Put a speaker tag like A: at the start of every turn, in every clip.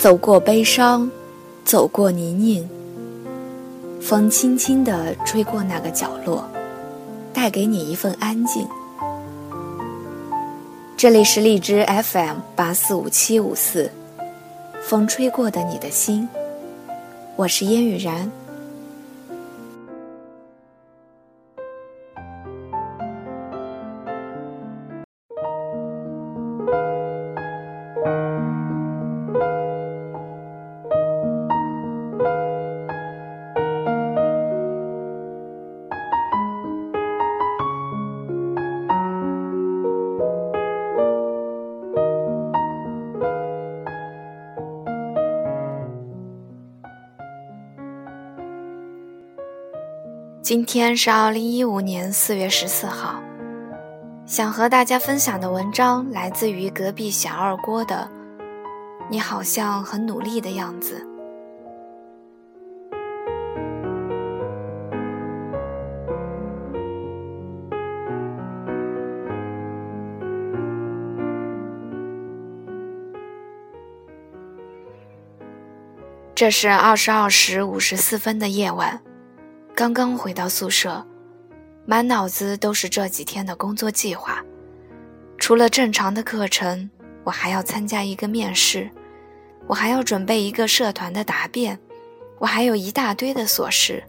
A: 走过悲伤，走过泥泞，风轻轻地吹过那个角落，带给你一份安静。这里是荔枝 FM 八四五七五四，风吹过的你的心，我是烟雨然。今天是二零一五年四月十四号，想和大家分享的文章来自于隔壁小二郭的。你好像很努力的样子。这是二十二时五十四分的夜晚。刚刚回到宿舍，满脑子都是这几天的工作计划。除了正常的课程，我还要参加一个面试，我还要准备一个社团的答辩，我还有一大堆的琐事，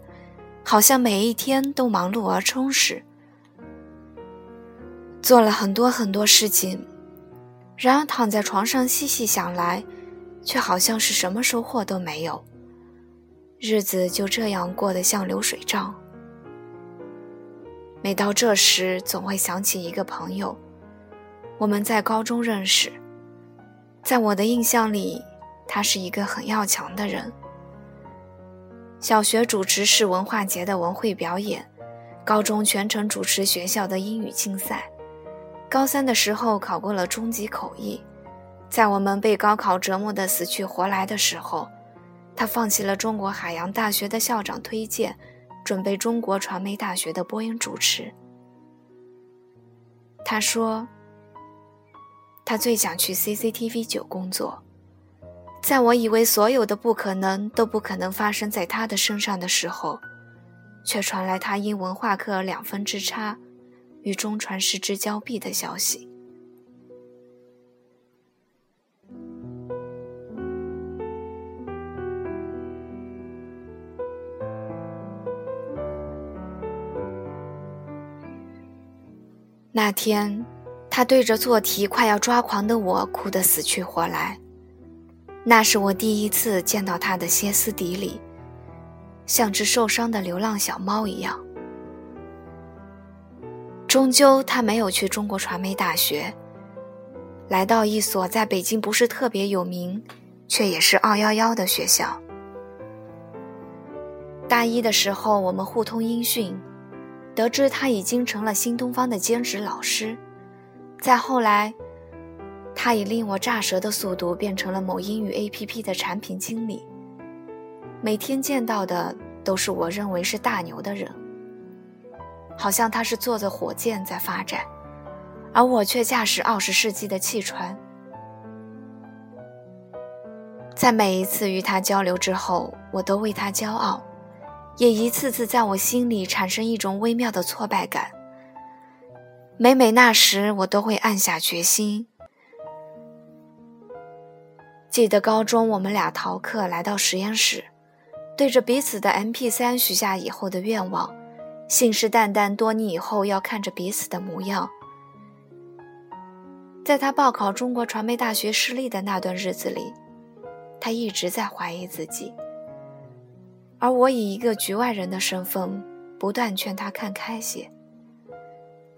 A: 好像每一天都忙碌而充实，做了很多很多事情。然而躺在床上细细想来，却好像是什么收获都没有。日子就这样过得像流水账。每到这时，总会想起一个朋友，我们在高中认识。在我的印象里，他是一个很要强的人。小学主持市文化节的文会表演，高中全程主持学校的英语竞赛，高三的时候考过了中级口译。在我们被高考折磨得死去活来的时候。他放弃了中国海洋大学的校长推荐，准备中国传媒大学的播音主持。他说：“他最想去 CCTV 九工作。”在我以为所有的不可能都不可能发生在他的身上的时候，却传来他因文化课两分之差，与中传失之交臂的消息。那天，他对着做题快要抓狂的我哭得死去活来。那是我第一次见到他的歇斯底里，像只受伤的流浪小猫一样。终究，他没有去中国传媒大学，来到一所在北京不是特别有名，却也是二幺幺的学校。大一的时候，我们互通音讯。得知他已经成了新东方的兼职老师，再后来，他以令我炸舌的速度变成了某英语 APP 的产品经理。每天见到的都是我认为是大牛的人，好像他是坐着火箭在发展，而我却驾驶二十世纪的汽船。在每一次与他交流之后，我都为他骄傲。也一次次在我心里产生一种微妙的挫败感。每每那时，我都会暗下决心。记得高中我们俩逃课来到实验室，对着彼此的 MP3 许下以后的愿望，信誓旦旦多年以后要看着彼此的模样。在他报考中国传媒大学失利的那段日子里，他一直在怀疑自己。而我以一个局外人的身份，不断劝他看开些。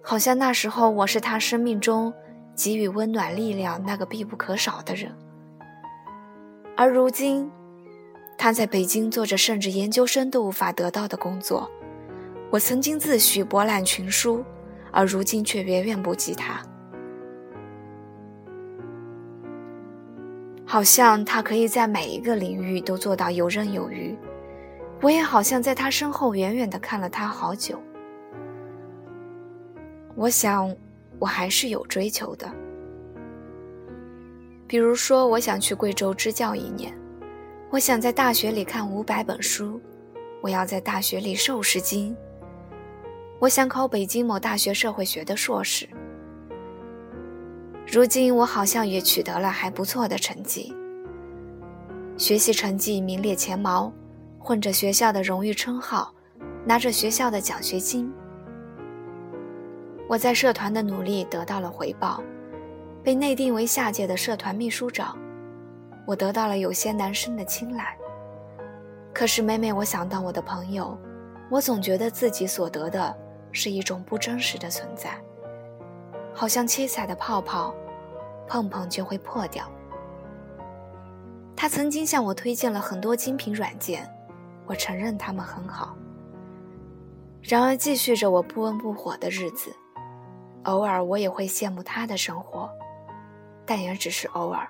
A: 好像那时候我是他生命中给予温暖力量那个必不可少的人。而如今，他在北京做着甚至研究生都无法得到的工作。我曾经自诩博览群书，而如今却远远不及他。好像他可以在每一个领域都做到游刃有余。我也好像在他身后远远的看了他好久。我想，我还是有追求的。比如说，我想去贵州支教一年，我想在大学里看五百本书，我要在大学里瘦十斤。我想考北京某大学社会学的硕士。如今我好像也取得了还不错的成绩，学习成绩名列前茅，混着学校的荣誉称号，拿着学校的奖学金。我在社团的努力得到了回报，被内定为下届的社团秘书长，我得到了有些男生的青睐。可是每每我想到我的朋友，我总觉得自己所得的。是一种不真实的存在，好像七彩的泡泡，碰碰就会破掉。他曾经向我推荐了很多精品软件，我承认他们很好。然而，继续着我不温不火的日子，偶尔我也会羡慕他的生活，但也只是偶尔。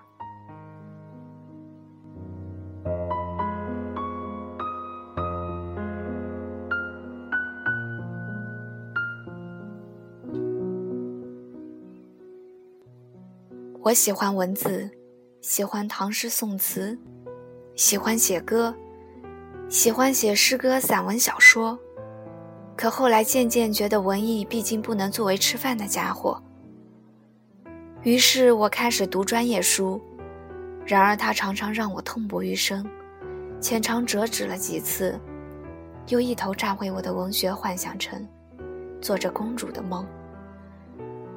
A: 我喜欢文字，喜欢唐诗宋词，喜欢写歌，喜欢写诗歌、散文、小说。可后来渐渐觉得文艺毕竟不能作为吃饭的家伙，于是我开始读专业书。然而它常常让我痛不欲生，浅尝辄止了几次，又一头扎回我的文学幻想城，做着公主的梦。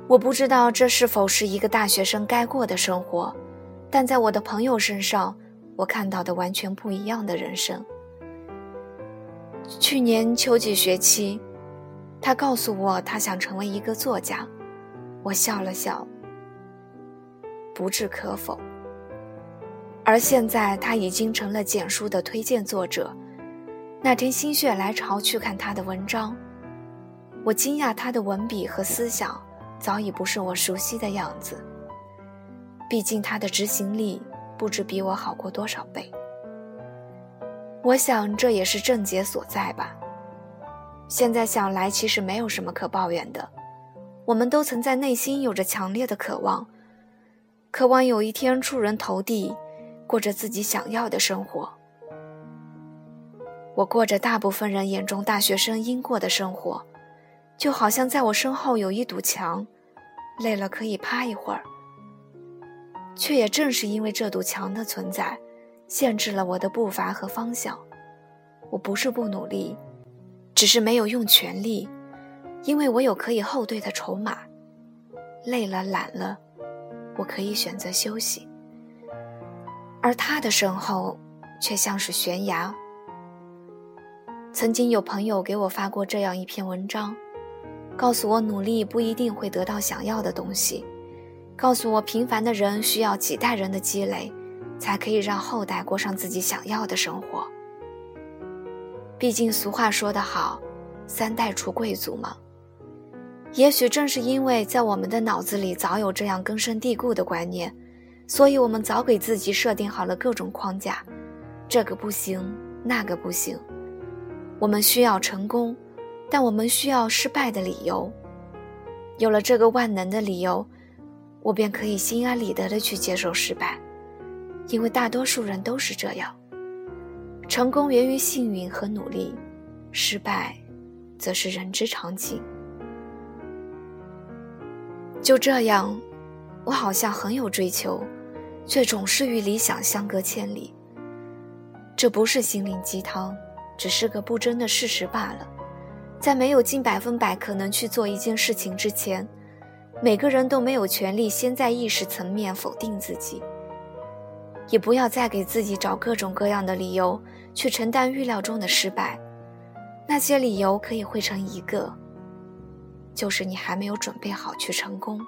A: 我不知道这是否是一个大学生该过的生活，但在我的朋友身上，我看到的完全不一样的人生。去年秋季学期，他告诉我他想成为一个作家，我笑了笑，不置可否。而现在他已经成了简书的推荐作者。那天心血来潮去看他的文章，我惊讶他的文笔和思想。早已不是我熟悉的样子。毕竟他的执行力不知比我好过多少倍。我想这也是症结所在吧。现在想来，其实没有什么可抱怨的。我们都曾在内心有着强烈的渴望，渴望有一天出人头地，过着自己想要的生活。我过着大部分人眼中大学生应过的生活。就好像在我身后有一堵墙，累了可以趴一会儿。却也正是因为这堵墙的存在，限制了我的步伐和方向。我不是不努力，只是没有用全力，因为我有可以后退的筹码。累了懒了，我可以选择休息。而他的身后，却像是悬崖。曾经有朋友给我发过这样一篇文章。告诉我，努力不一定会得到想要的东西。告诉我，平凡的人需要几代人的积累，才可以让后代过上自己想要的生活。毕竟俗话说得好，“三代出贵族”嘛。也许正是因为在我们的脑子里早有这样根深蒂固的观念，所以我们早给自己设定好了各种框架：这个不行，那个不行。我们需要成功。但我们需要失败的理由。有了这个万能的理由，我便可以心安理得地去接受失败，因为大多数人都是这样。成功源于幸运和努力，失败，则是人之常情。就这样，我好像很有追求，却总是与理想相隔千里。这不是心灵鸡汤，只是个不争的事实罢了。在没有近百分百可能去做一件事情之前，每个人都没有权利先在意识层面否定自己。也不要再给自己找各种各样的理由去承担预料中的失败，那些理由可以汇成一个，就是你还没有准备好去成功。